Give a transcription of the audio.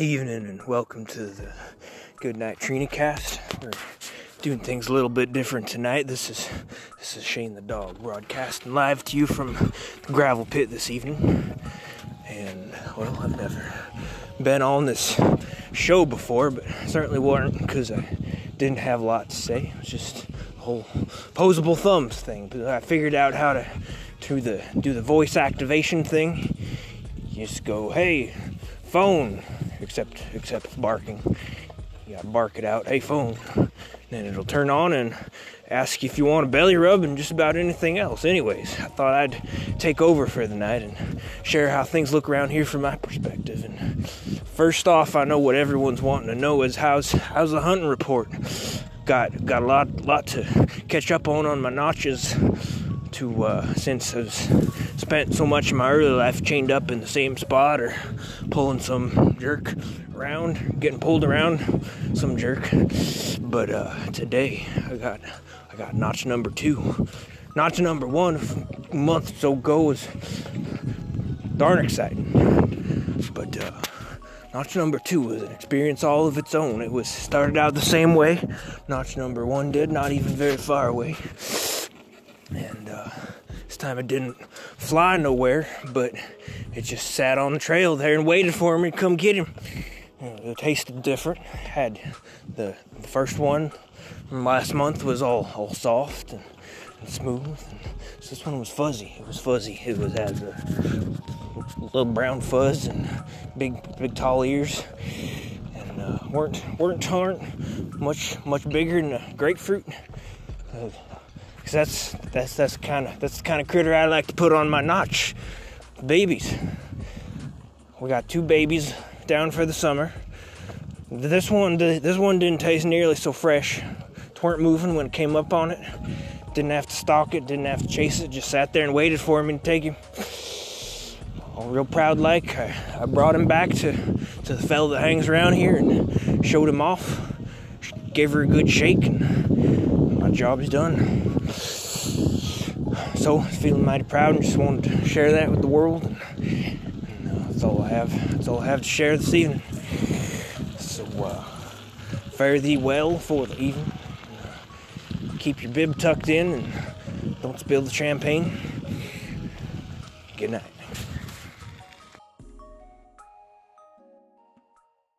evening and welcome to the Good Night Trina cast. We're doing things a little bit different tonight. This is this is Shane the dog broadcasting live to you from the gravel pit this evening. And well, I've never been on this show before, but certainly weren't because I didn't have a lot to say. It was just a whole posable thumbs thing. But I figured out how to do the do the voice activation thing. You just go, hey, phone except except barking. You gotta bark it out. Hey, phone. Then it'll turn on and ask you if you want a belly rub and just about anything else. Anyways, I thought I'd take over for the night and share how things look around here from my perspective. And first off, I know what everyone's wanting to know is how's how's the hunting report. Got got a lot lot to catch up on on my notches to uh, since I've spent so much of my early life chained up in the same spot or pulling some jerk around, getting pulled around some jerk. But uh, today I got I got notch number two. Notch number one month so ago was darn exciting. But uh, notch number two was an experience all of its own. It was started out the same way. Notch number one did, not even very far away. And uh, this time it didn't fly nowhere, but it just sat on the trail there and waited for me to come get him. It tasted different. Had the, the first one from last month was all all soft and, and smooth. And this one was fuzzy. It was fuzzy. It was had a little brown fuzz and big big tall ears. And uh, weren't weren't weren't much much bigger than a grapefruit. Uh, Cause that's that's that's kind of that's the kind of critter I like to put on my notch. Babies. We got two babies down for the summer. This one this one didn't taste nearly so fresh. It weren't moving when it came up on it. Didn't have to stalk it, didn't have to chase it, just sat there and waited for me to take him. All real proud like. I, I brought him back to, to the fella that hangs around here and showed him off. Gave her a good shake and my job is done. So, feeling mighty proud and just wanted to share that with the world. And uh, that's all I have. That's all I have to share this evening. So, uh, fare thee well for the evening. Uh, keep your bib tucked in and don't spill the champagne. Good night.